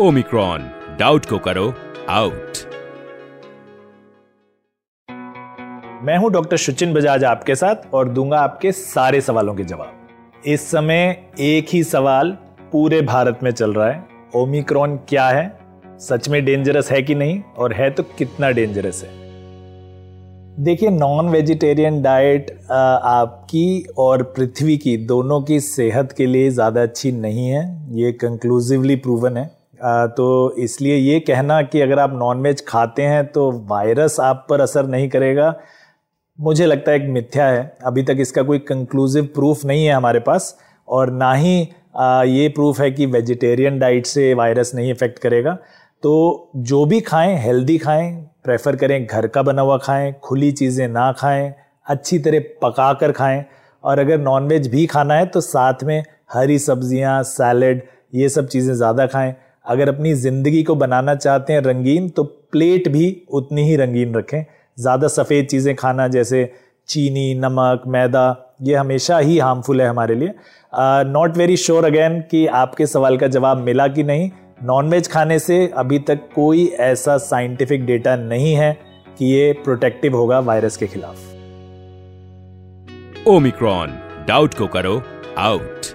Omicron doubt को करो out मैं हूँ डॉक्टर सुचिन बजाज आपके साथ और दूँगा आपके सारे सवालों के जवाब। इस समय एक ही सवाल पूरे भारत में चल रहा है। ओमिक्रॉन क्या है? सच में डेंजरस है कि नहीं? और है तो कितना डेंजरस है? देखिए नॉन वेजिटेरियन डाइट आपकी और पृथ्वी की दोनों की सेहत के लिए ज़्यादा अच्छी नहीं है। ये कंक्लूसिवली प्रूवन है। तो इसलिए ये कहना कि अगर आप नॉनवेज खाते हैं तो वायरस आप पर असर नहीं करेगा। मुझे लगता है एक मिथ्या है। अभी तक इसका कोई कंक्लूसिव प्रूफ नहीं है हमारे पास और ना ही ये प्रूफ है कि वेजिटेरियन डाइट से वायरस नहीं इफ़ेक्ट करेगा। तो जो भी खाएँ हेल्दी खाएँ प्रेफर करें घर का बना हुआ खाएँ, खुली चीज़ें ना खाएँ, अच्छी तरह पका कर खाएँ और अगर नॉनवेज भी खाना है तो साथ में हरी सब्ज़ियाँ सैलड ये सब चीज़ें ज़्यादा खाएँ। अगर अपनी ज़िंदगी को बनाना चाहते हैं रंगीन तो प्लेट भी उतनी ही रंगीन रखें। ज़्यादा सफ़ेद चीज़ें खाना, जैसे चीनी, नमक, मैदा, ये हमेशा ही हार्मफुल है हमारे लिए। नॉट वेरी श्योर अगेन कि आपके सवाल का जवाब मिला कि नहीं। नॉनवेज खाने से अभी तक कोई ऐसा साइंटिफिक डेटा नहीं है कि ये प्रोटेक्टिव होगा वायरस के खिलाफ। ओमिक्रॉन डाउट को करो आउट